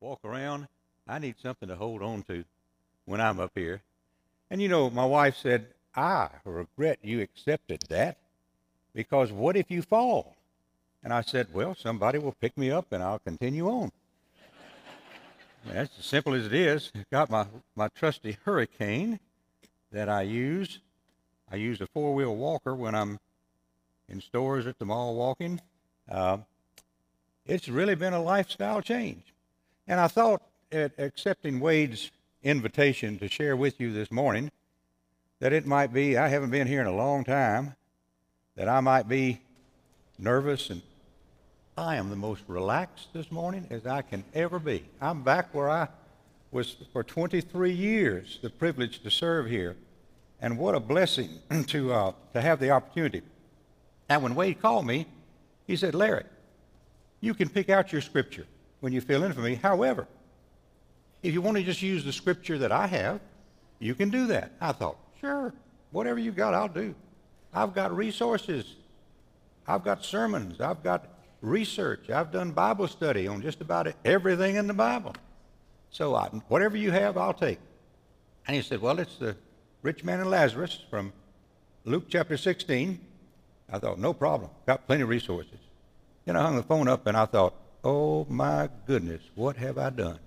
walk around. I need something to hold on to when I'm up here. And you know, my wife said, I regret you accepted that because what if you fall? And I said, Well, somebody will pick me up and I'll continue on. That's as simple as it is. Got my, my trusty HurryCane that I use. I use a four wheel walker when I'm in stores at the mall walking. Uh, it's really been a lifestyle change. And I thought, at accepting Wade's invitation to share with you this morning, that it might be, I haven't been here in a long time, that I might be nervous and I am the most relaxed this morning as I can ever be. I'm back where I was for 23 years, the privilege to serve here. And what a blessing to, uh, to have the opportunity. And when Wade called me, he said, Larry, you can pick out your scripture when you fill in for me. However, if you want to just use the scripture that I have, you can do that. I thought, sure, whatever you got, I'll do. I've got resources. I've got sermons. I've got research. I've done Bible study on just about everything in the Bible. So I, whatever you have, I'll take. And he said, well, it's the rich man and Lazarus from Luke chapter 16. I thought, no problem. Got plenty of resources. Then I hung the phone up and I thought, oh my goodness, what have I done?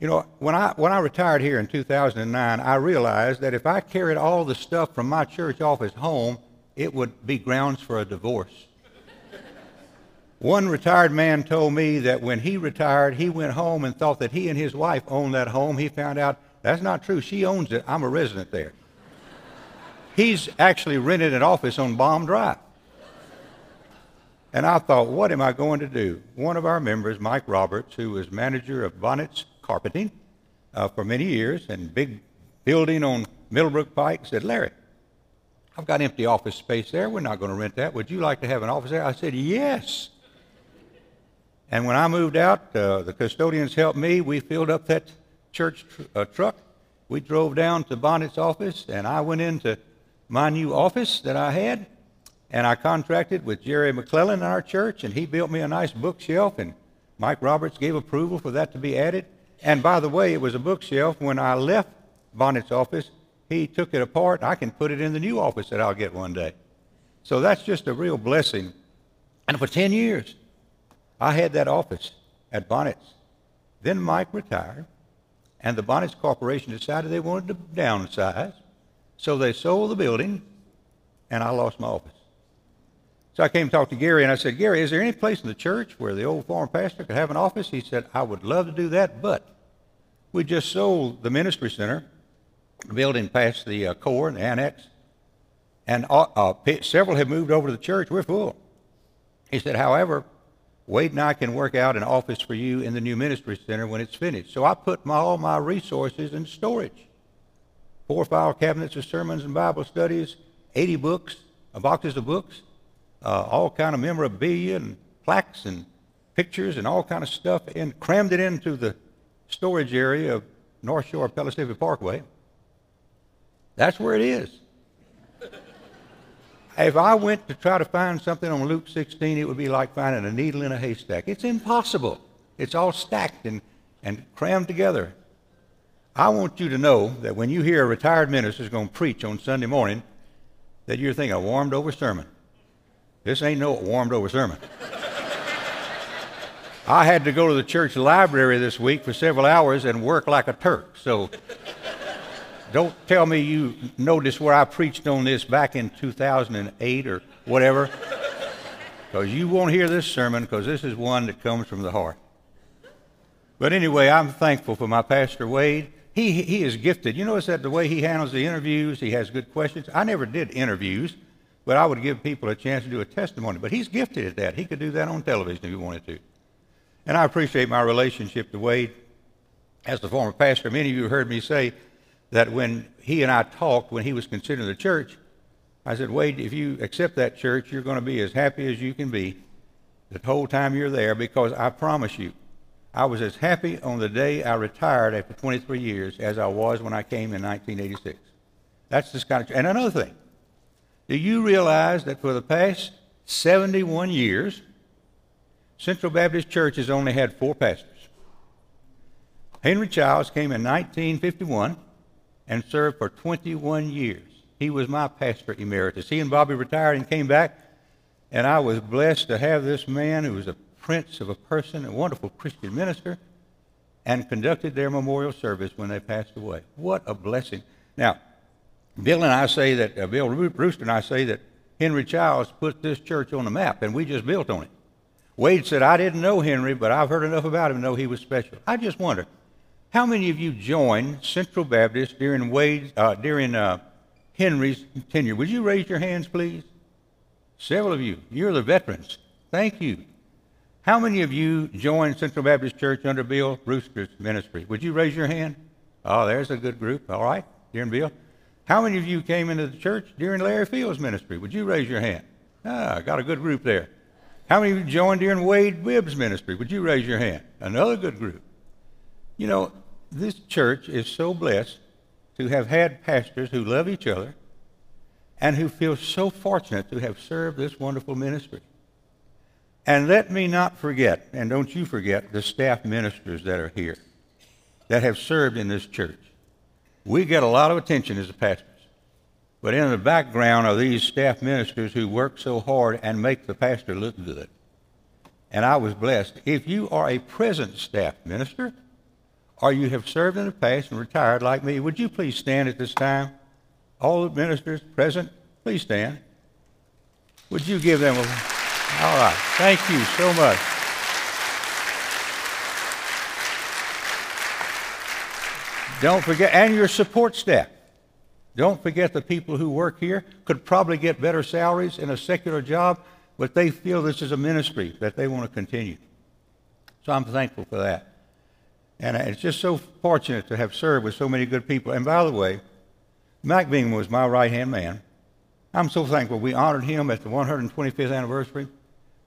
You know, when I, when I retired here in 2009, I realized that if I carried all the stuff from my church office home, it would be grounds for a divorce. One retired man told me that when he retired, he went home and thought that he and his wife owned that home. He found out that's not true. She owns it. I'm a resident there. He's actually rented an office on Baum Drive. And I thought, what am I going to do? One of our members, Mike Roberts, who was manager of Bonnet's Carpeting uh, for many years and big building on Middlebrook Pike, said, Larry, I've got empty office space there. We're not going to rent that. Would you like to have an office there? I said, yes. And when I moved out, uh, the custodians helped me. We filled up that church tr- uh, truck. We drove down to Bonnet's office, and I went into my new office that I had, and I contracted with Jerry McClellan in our church, and he built me a nice bookshelf, and Mike Roberts gave approval for that to be added. And by the way, it was a bookshelf. When I left Bonnet's office, he took it apart, I can put it in the new office that I'll get one day. So that's just a real blessing. And for 10 years, I had that office at Bonnet's. Then Mike retired, and the Bonnet's Corporation decided they wanted to downsize. So they sold the building, and I lost my office. So I came to talk to Gary, and I said, Gary, is there any place in the church where the old former pastor could have an office? He said, I would love to do that, but we just sold the ministry center, building past the uh, core and the annex, and uh, uh, several have moved over to the church. We're full. He said, however, Wade and I can work out an office for you in the new ministry center when it's finished. So I put my, all my resources in storage. Four file cabinets of sermons and Bible studies, 80 books, boxes of books, uh, all kind of memorabilia and plaques and pictures and all kind of stuff, and crammed it into the storage area of North Shore Pellissippi Parkway. That's where it is. If I went to try to find something on Luke 16, it would be like finding a needle in a haystack. It's impossible. It's all stacked and, and crammed together. I want you to know that when you hear a retired minister is going to preach on Sunday morning, that you're thinking a warmed over sermon. This ain't no warmed over sermon. I had to go to the church library this week for several hours and work like a Turk. So don't tell me you noticed where I preached on this back in 2008 or whatever, because you won't hear this sermon because this is one that comes from the heart. But anyway, I'm thankful for my pastor Wade. He, he is gifted. You notice that the way he handles the interviews, he has good questions. I never did interviews, but I would give people a chance to do a testimony. But he's gifted at that. He could do that on television if he wanted to. And I appreciate my relationship to Wade. As the former pastor, many of you heard me say, that when he and I talked, when he was considering the church, I said, Wade, if you accept that church, you're going to be as happy as you can be the whole time you're there because I promise you, I was as happy on the day I retired after 23 years as I was when I came in 1986. That's this kind of. And another thing, do you realize that for the past 71 years, Central Baptist Church has only had four pastors. Henry Childs came in 1951 and served for 21 years. He was my pastor emeritus. He and Bobby retired and came back, and I was blessed to have this man who was a prince of a person, a wonderful Christian minister, and conducted their memorial service when they passed away. What a blessing. Now, Bill and I say that, uh, Bill Brewster and I say that Henry Childs put this church on the map, and we just built on it. Wade said, I didn't know Henry, but I've heard enough about him to know he was special. I just wonder, how many of you joined Central Baptist during Wade, uh, during uh, Henry's tenure? Would you raise your hands, please? Several of you. You're the veterans. Thank you. How many of you joined Central Baptist Church under Bill Brewster's ministry? Would you raise your hand? Oh, there's a good group. All right, during Bill. How many of you came into the church during Larry Field's ministry? Would you raise your hand? Ah, got a good group there. How many of you joined during Wade Bibb's ministry? Would you raise your hand? Another good group. You know, this church is so blessed to have had pastors who love each other and who feel so fortunate to have served this wonderful ministry. And let me not forget, and don't you forget, the staff ministers that are here that have served in this church. We get a lot of attention as the pastors. But in the background are these staff ministers who work so hard and make the pastor look good. And I was blessed. If you are a present staff minister, or you have served in the past and retired like me, would you please stand at this time? All the ministers present, please stand. Would you give them a. All right. Thank you so much. Don't forget, and your support staff. Don't forget the people who work here could probably get better salaries in a secular job, but they feel this is a ministry that they want to continue. So I'm thankful for that. And it's just so fortunate to have served with so many good people. And by the way, Mac Bingham was my right hand man. I'm so thankful. We honored him at the 125th anniversary.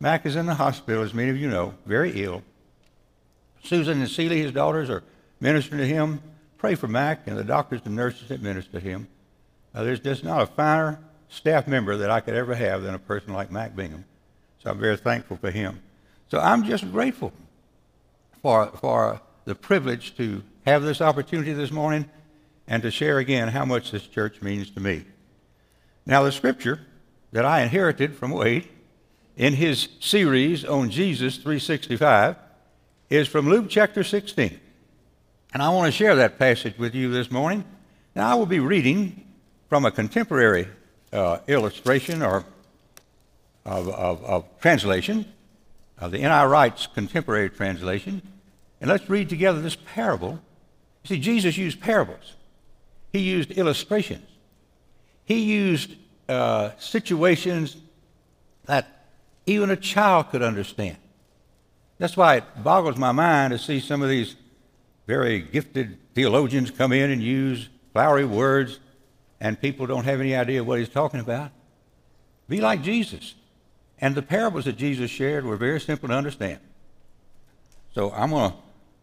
Mac is in the hospital, as many of you know, very ill. Susan and Celie, his daughters, are ministering to him. Pray for Mac and the doctors and nurses that minister to him. Uh, there's just not a finer staff member that I could ever have than a person like Mac Bingham. So I'm very thankful for him. So I'm just grateful for, for the privilege to have this opportunity this morning and to share again how much this church means to me. Now, the scripture that I inherited from Wade in his series on Jesus 365 is from Luke chapter 16. And I want to share that passage with you this morning. Now, I will be reading from a contemporary uh, illustration or of, of, of translation, of the N.T. Wright's contemporary translation. And let's read together this parable. You see, Jesus used parables, he used illustrations, he used uh, situations that even a child could understand. That's why it boggles my mind to see some of these very gifted theologians come in and use flowery words, and people don't have any idea what he's talking about. Be like Jesus. And the parables that Jesus shared were very simple to understand. So I'm going to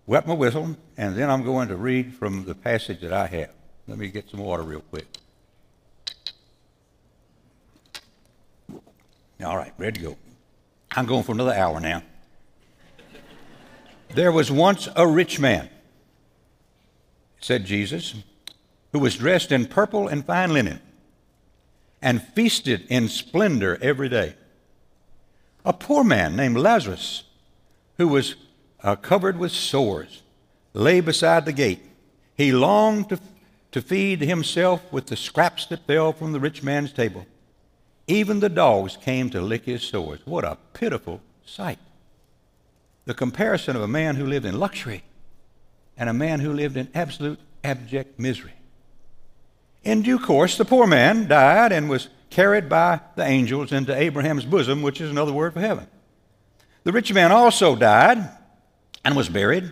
wet my whistle, and then I'm going to read from the passage that I have. Let me get some water real quick. All right, ready to go. I'm going for another hour now. There was once a rich man, said Jesus, who was dressed in purple and fine linen and feasted in splendor every day. A poor man named Lazarus, who was uh, covered with sores, lay beside the gate. He longed to, to feed himself with the scraps that fell from the rich man's table. Even the dogs came to lick his sores. What a pitiful sight. The comparison of a man who lived in luxury and a man who lived in absolute abject misery. In due course, the poor man died and was carried by the angels into Abraham's bosom, which is another word for heaven. The rich man also died and was buried,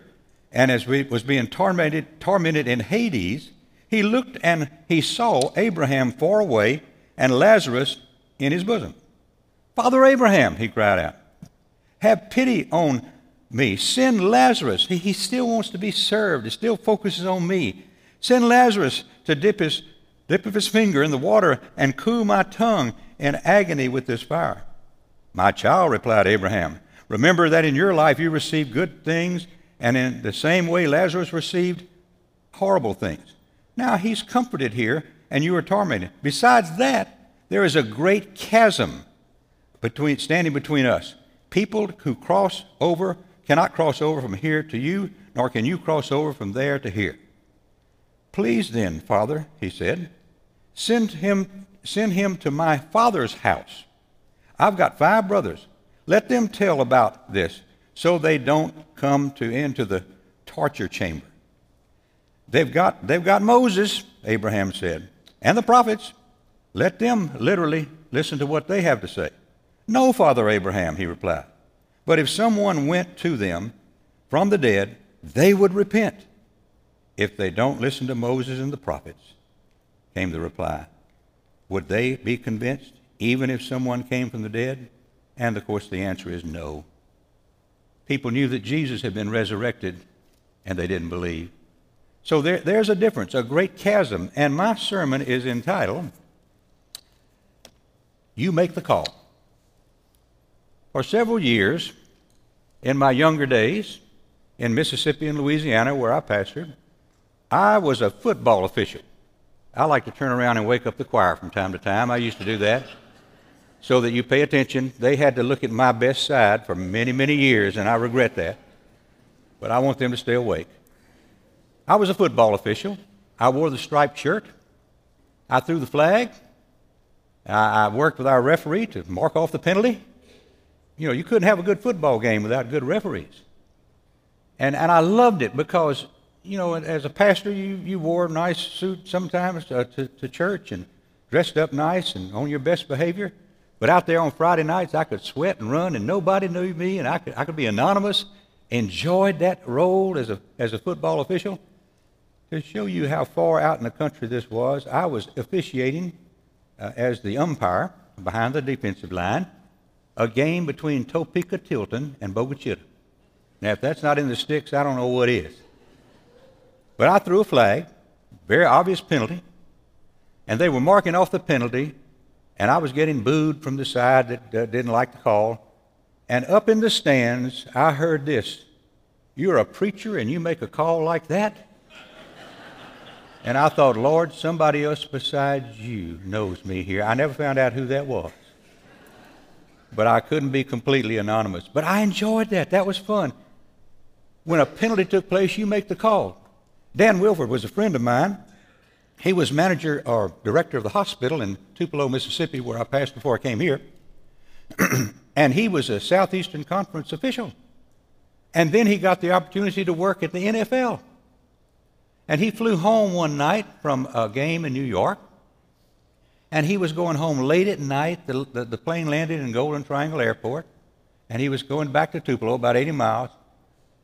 and as he was being tormented, tormented in Hades, he looked and he saw Abraham far away and Lazarus in his bosom. Father Abraham, he cried out, have pity on me. Send Lazarus. He, he still wants to be served. He still focuses on me. Send Lazarus to dip his dip of his finger in the water and cool my tongue in agony with this fire. My child, replied Abraham, Remember that in your life you received good things, and in the same way Lazarus received horrible things. Now he's comforted here, and you are tormented. Besides that, there is a great chasm between, standing between us. People who cross over cannot cross over from here to you, nor can you cross over from there to here. Please then, Father, he said, send him, send him to my father's house. I've got five brothers. Let them tell about this so they don't come to into the torture chamber. They've got, they've got Moses, Abraham said, and the prophets. Let them literally listen to what they have to say. No, Father Abraham, he replied. But if someone went to them from the dead, they would repent. If they don't listen to Moses and the prophets, came the reply. Would they be convinced, even if someone came from the dead? And of course, the answer is no. People knew that Jesus had been resurrected, and they didn't believe. So there, there's a difference, a great chasm. And my sermon is entitled, You Make the Call. For several years, in my younger days, in Mississippi and Louisiana, where I pastored, I was a football official. I like to turn around and wake up the choir from time to time. I used to do that so that you pay attention. They had to look at my best side for many, many years, and I regret that. But I want them to stay awake. I was a football official. I wore the striped shirt. I threw the flag. I, worked with our referee to mark off the penalty. You know, you couldn't have a good football game without good referees. And, and I loved it because, you know, as a pastor, you, you wore a nice suit sometimes to, to, to church and dressed up nice and on your best behavior. But out there on Friday nights, I could sweat and run, and nobody knew me, and I could, I could be anonymous. Enjoyed that role as a, as a football official. To show you how far out in the country this was, I was officiating uh, as the umpire behind the defensive line a game between Topeka Tilton and Bogue Chitto. Now, if that's not in the sticks, I don't know what is. But I threw a flag, very obvious penalty, and they were marking off the penalty and I was getting booed from the side that uh, didn't like the call. And up in the stands, I heard this You're a preacher and you make a call like that? and I thought, Lord, somebody else besides you knows me here. I never found out who that was. But I couldn't be completely anonymous. But I enjoyed that. That was fun. When a penalty took place, you make the call. Dan Wilford was a friend of mine. He was manager or director of the hospital in Tupelo, Mississippi, where I passed before I came here. and he was a Southeastern Conference official. And then he got the opportunity to work at the NFL. And he flew home one night from a game in New York. And he was going home late at night. The, the, the plane landed in Golden Triangle Airport. And he was going back to Tupelo, about 80 miles.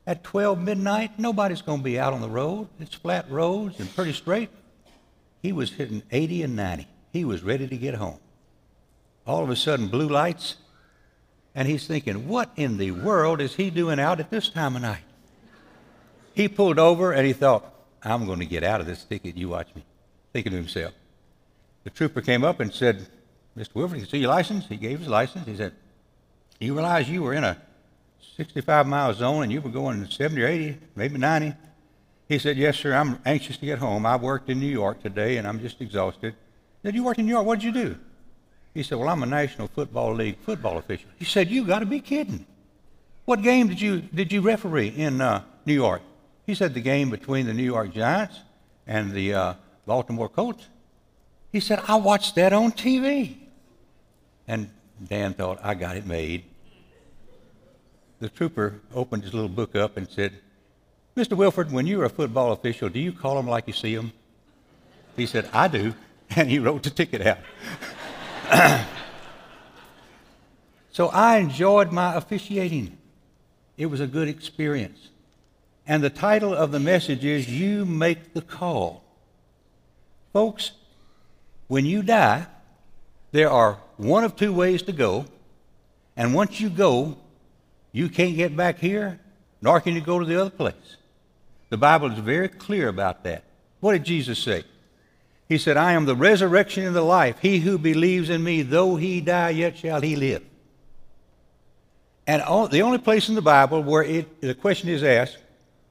At 12 midnight, nobody's going to be out on the road. It's flat roads and pretty straight. He was hitting 80 and 90. He was ready to get home. All of a sudden, blue lights, and he's thinking, what in the world is he doing out at this time of night? He pulled over and he thought, I'm going to get out of this ticket. You watch me. Thinking to himself. The trooper came up and said, Mr. Wilford, can you see your license? He gave his license. He said, You realize you were in a 65 mile zone and you were going 70 or 80, maybe 90. He said, Yes, sir, I'm anxious to get home. I worked in New York today and I'm just exhausted. He said, You worked in New York? What did you do? He said, Well, I'm a National Football League football official. He said, You got to be kidding. What game did you, did you referee in uh, New York? He said, The game between the New York Giants and the uh, Baltimore Colts. He said, I watched that on TV. And Dan thought, I got it made. The trooper opened his little book up and said, Mr. Wilford, when you're a football official, do you call them like you see them? He said, I do. And he wrote the ticket out. so I enjoyed my officiating. It was a good experience. And the title of the message is You Make the Call. Folks, when you die, there are one of two ways to go. And once you go, you can't get back here, nor can you go to the other place. The Bible is very clear about that. What did Jesus say? He said, I am the resurrection and the life. He who believes in me, though he die, yet shall he live. And all, the only place in the Bible where it, the question is asked,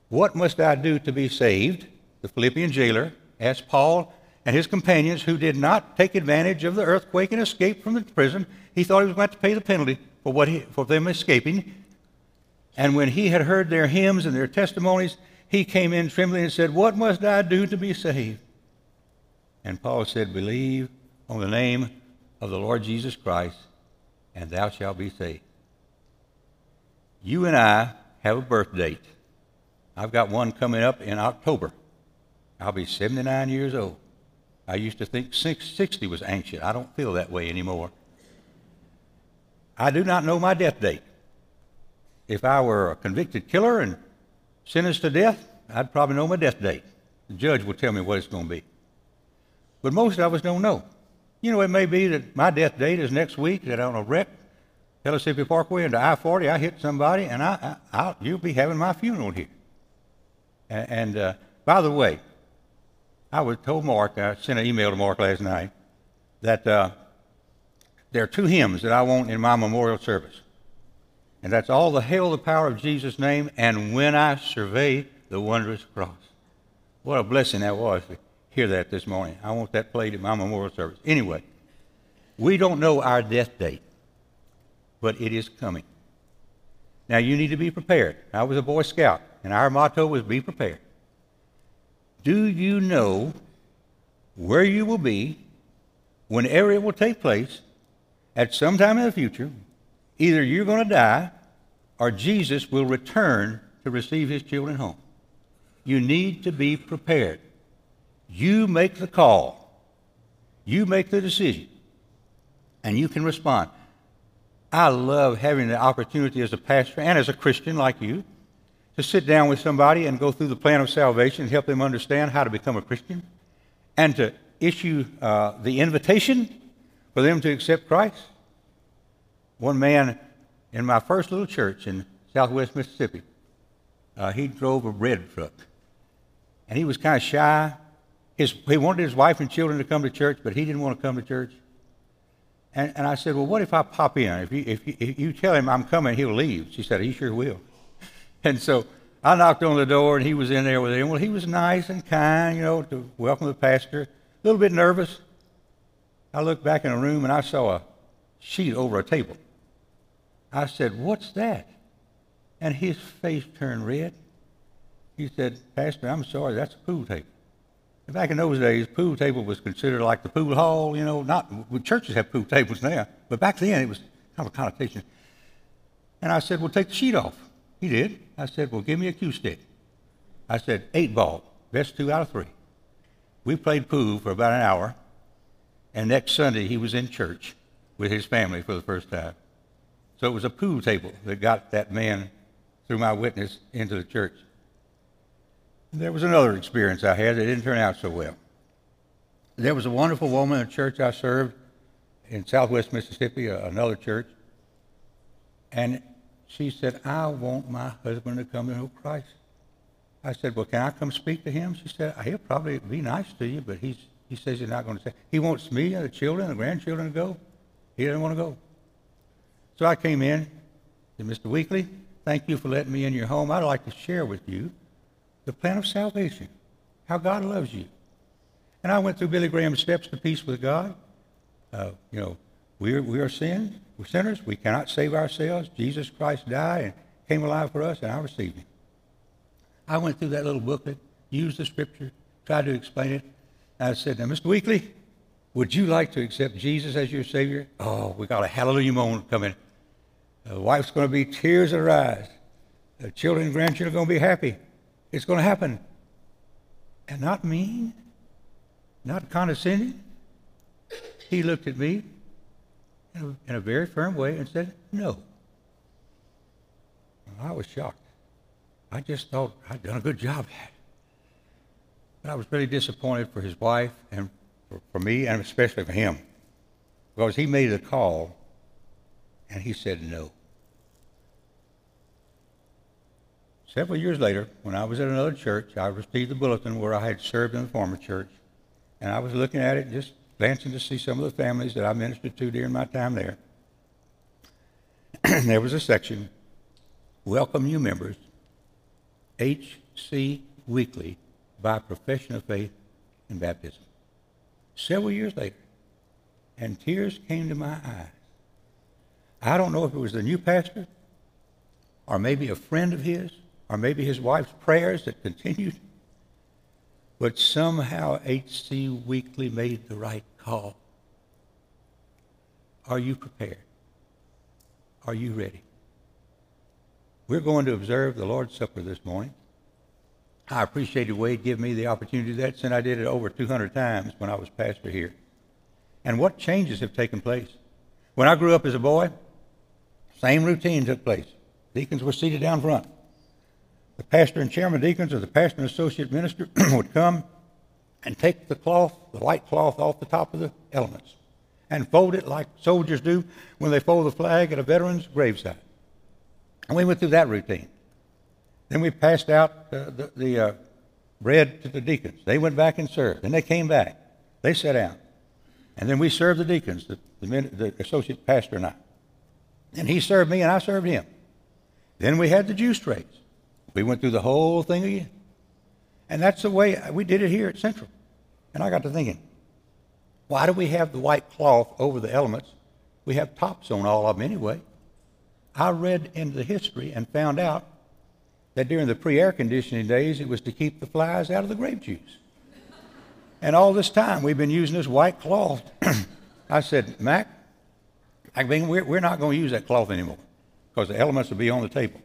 What must I do to be saved? The Philippian jailer asked Paul and his companions who did not take advantage of the earthquake and escape from the prison. He thought he was going to pay the penalty for, what he, for them escaping. And when he had heard their hymns and their testimonies, he came in trembling and said, What must I do to be saved? And Paul said, Believe on the name of the Lord Jesus Christ, and thou shalt be saved. You and I have a birth date. I've got one coming up in October. I'll be 79 years old. I used to think 60 was ancient. I don't feel that way anymore. I do not know my death date. If I were a convicted killer and sentenced to death, I'd probably know my death date. The judge will tell me what it's going to be. But most of us don't know. You know, it may be that my death date is next week, that I'm on a wreck, Pellissippi Parkway into I-40, I hit somebody, and I, I, you'll be having my funeral here. And, and uh, by the way, I was told Mark, I sent an email to Mark last night, that uh, there are two hymns that I want in my memorial service. And that's all the hail the power of Jesus' name and when I survey the wondrous cross. What a blessing that was to hear that this morning. I want that played in my memorial service. Anyway, we don't know our death date, but it is coming. Now you need to be prepared. I was a Boy Scout, and our motto was be prepared. Do you know where you will be whenever it will take place at some time in the future? Either you're going to die or Jesus will return to receive his children home. You need to be prepared. You make the call, you make the decision, and you can respond. I love having the opportunity as a pastor and as a Christian like you to sit down with somebody and go through the plan of salvation and help them understand how to become a Christian and to issue uh, the invitation for them to accept Christ. One man in my first little church in southwest Mississippi, uh, he drove a bread truck. And he was kind of shy. His, he wanted his wife and children to come to church, but he didn't want to come to church. And, and I said, Well, what if I pop in? If you, if, you, if you tell him I'm coming, he'll leave. She said, He sure will. And so I knocked on the door, and he was in there with him. Well, he was nice and kind, you know, to welcome the pastor. A little bit nervous. I looked back in the room, and I saw a sheet over a table. I said, What's that? And his face turned red. He said, Pastor, I'm sorry, that's a pool table. back in those days, pool table was considered like the pool hall, you know, not, well, churches have pool tables now, but back then it was kind of a connotation. And I said, well, take the sheet off. He did. I said, well, give me a cue stick. I said, eight ball, best two out of three. We played pool for about an hour, and next Sunday he was in church with his family for the first time. So it was a pool table that got that man, through my witness, into the church. There was another experience I had that didn't turn out so well. There was a wonderful woman in a church I served in southwest Mississippi, another church, and she said, I want my husband to come to know Christ. I said, Well, can I come speak to him? She said, He'll probably be nice to you, but he's, he says he's not going to say. He wants me and the children and the grandchildren to go. He doesn't want to go. So I came in, said, Mr. Weekly, thank you for letting me in your home. I'd like to share with you the plan of salvation, how God loves you. And I went through Billy Graham's steps to peace with God. Uh, you know, we are, we are sin, we're sinners. We cannot save ourselves. Jesus Christ died and came alive for us, and I received him. I went through that little booklet, used the scripture, tried to explain it. I said, now, Mr. Weekly, would you like to accept Jesus as your Savior? Oh, we got a hallelujah moment coming. The wife's going to be tears in her eyes. The children and grandchildren are going to be happy. It's going to happen. And not mean, not condescending. He looked at me in a, in a very firm way and said, No. I was shocked. I just thought I'd done a good job at it. But I was really disappointed for his wife and for, for me and especially for him because he made the call and he said no. Several years later, when I was at another church, I received the bulletin where I had served in the former church, and I was looking at it, just glancing to see some of the families that I ministered to during my time there. there was a section, Welcome New Members, HC Weekly, by Profession of Faith and Baptism. Several years later, and tears came to my eyes. I don't know if it was the new pastor, or maybe a friend of his, or maybe his wife's prayers that continued, but somehow HC Weekly made the right call. Are you prepared? Are you ready? We're going to observe the Lord's Supper this morning. I appreciated Wade giving me the opportunity to do that since I did it over 200 times when I was pastor here. And what changes have taken place? When I grew up as a boy, same routine took place. Deacons were seated down front. The pastor and chairman deacons or the pastor and associate minister would come and take the cloth, the white cloth off the top of the elements and fold it like soldiers do when they fold the flag at a veteran's graveside. And we went through that routine. Then we passed out uh, the, the uh, bread to the deacons. They went back and served. Then they came back. They sat down. And then we served the deacons, the, the, the associate pastor and I. And he served me and I served him. Then we had the juice trays. We went through the whole thing again. And that's the way we did it here at Central. And I got to thinking, why do we have the white cloth over the elements? We have tops on all of them anyway. I read into the history and found out that during the pre air conditioning days, it was to keep the flies out of the grape juice. And all this time, we've been using this white cloth. I said, Mac, I mean, we're, we're not going to use that cloth anymore because the elements will be on the table.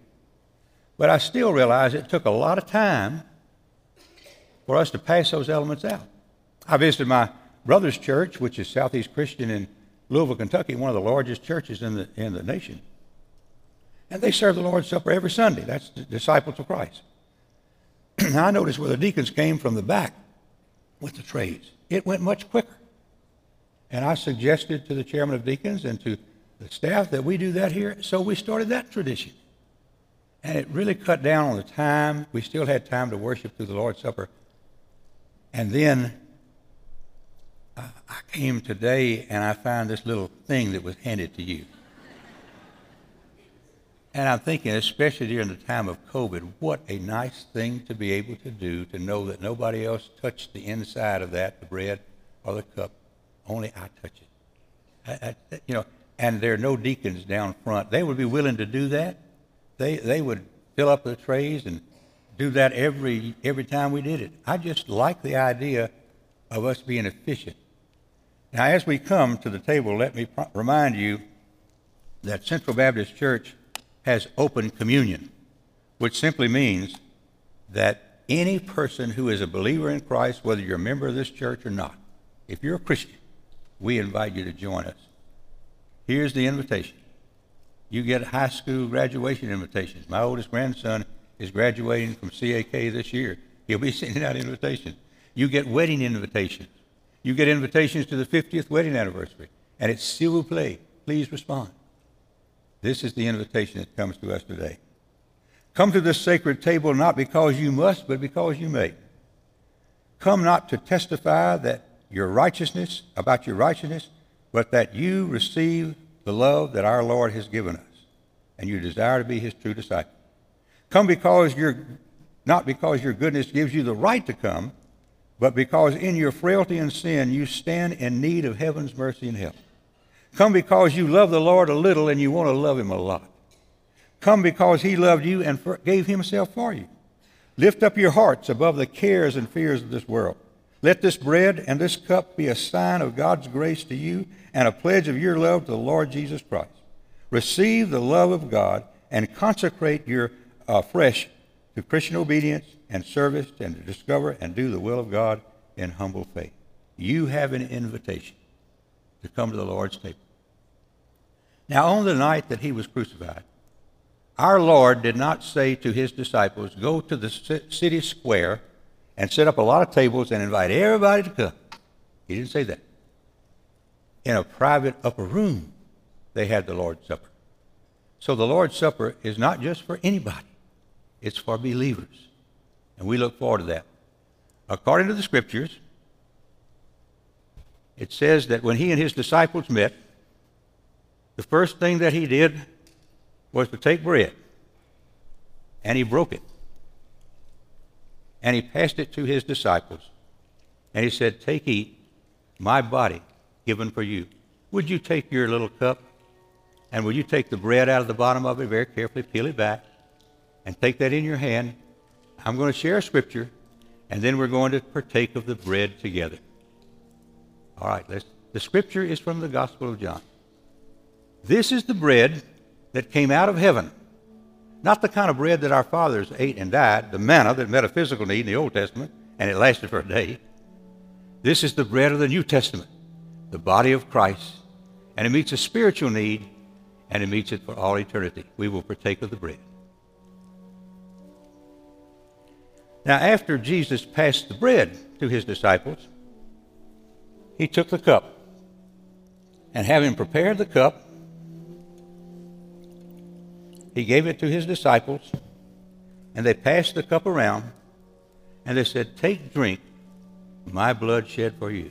But I still realize it took a lot of time for us to pass those elements out. I visited my brother's church, which is Southeast Christian in Louisville, Kentucky, one of the largest churches in the, in the nation. And they serve the Lord's Supper every Sunday. That's the disciples of Christ. I noticed where the deacons came from the back with the trays. It went much quicker. And I suggested to the chairman of deacons and to the staff that we do that here, so we started that tradition. And it really cut down on the time. We still had time to worship through the Lord's Supper. And then uh, I came today and I found this little thing that was handed to you. and I'm thinking, especially during the time of COVID, what a nice thing to be able to do to know that nobody else touched the inside of that, the bread or the cup. Only I touch it. I, I, you know, and there are no deacons down front. They would be willing to do that they, they would fill up the trays and do that every, every time we did it. I just like the idea of us being efficient. Now, as we come to the table, let me remind you that Central Baptist Church has open communion, which simply means that any person who is a believer in Christ, whether you're a member of this church or not, if you're a Christian, we invite you to join us. Here's the invitation you get high school graduation invitations. My oldest grandson is graduating from CAK this year. He'll be sending out invitations. You get wedding invitations. You get invitations to the 50th wedding anniversary. And it's vous plaît. Please respond. This is the invitation that comes to us today. Come to this sacred table not because you must, but because you may. Come not to testify that your righteousness, about your righteousness, but that you receive the love that our Lord has given us, and you desire to be his true disciple. Come because you're not because your goodness gives you the right to come, but because in your frailty and sin you stand in need of heaven's mercy and help. Come because you love the Lord a little and you want to love him a lot. Come because he loved you and gave himself for you. Lift up your hearts above the cares and fears of this world. Let this bread and this cup be a sign of God's grace to you and a pledge of your love to the Lord Jesus Christ. Receive the love of God and consecrate your uh, fresh to Christian obedience and service and to discover and do the will of God in humble faith. You have an invitation to come to the Lord's table. Now, on the night that he was crucified, our Lord did not say to his disciples, Go to the city square and set up a lot of tables and invite everybody to come. He didn't say that in a private upper room, they had the Lord's Supper. So the Lord's Supper is not just for anybody, it's for believers. And we look forward to that. According to the scriptures, it says that when he and his disciples met, the first thing that he did was to take bread, and he broke it, and he passed it to his disciples, and he said, Take, eat, my body given for you. Would you take your little cup, and would you take the bread out of the bottom of it very carefully, peel it back, and take that in your hand? I'm going to share a scripture, and then we're going to partake of the bread together. All right, let's, the scripture is from the Gospel of John. This is the bread that came out of heaven. Not the kind of bread that our fathers ate and died, the manna that met a physical need in the Old Testament, and it lasted for a day. This is the bread of the New Testament, the body of Christ, and it meets a spiritual need, and it meets it for all eternity. We will partake of the bread. Now, after Jesus passed the bread to his disciples, he took the cup, and having prepared the cup, he gave it to his disciples, and they passed the cup around, and they said, Take, drink, my blood shed for you.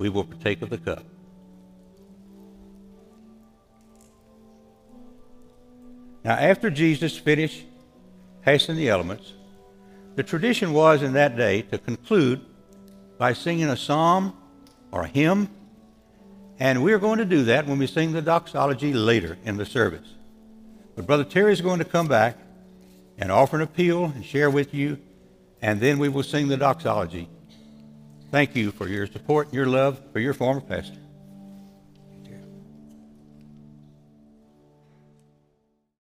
We will partake of the cup. Now, after Jesus finished passing the elements, the tradition was in that day to conclude by singing a psalm or a hymn, and we're going to do that when we sing the doxology later in the service. But Brother Terry is going to come back and offer an appeal and share with you, and then we will sing the doxology. Thank you for your support your love for your former pastor.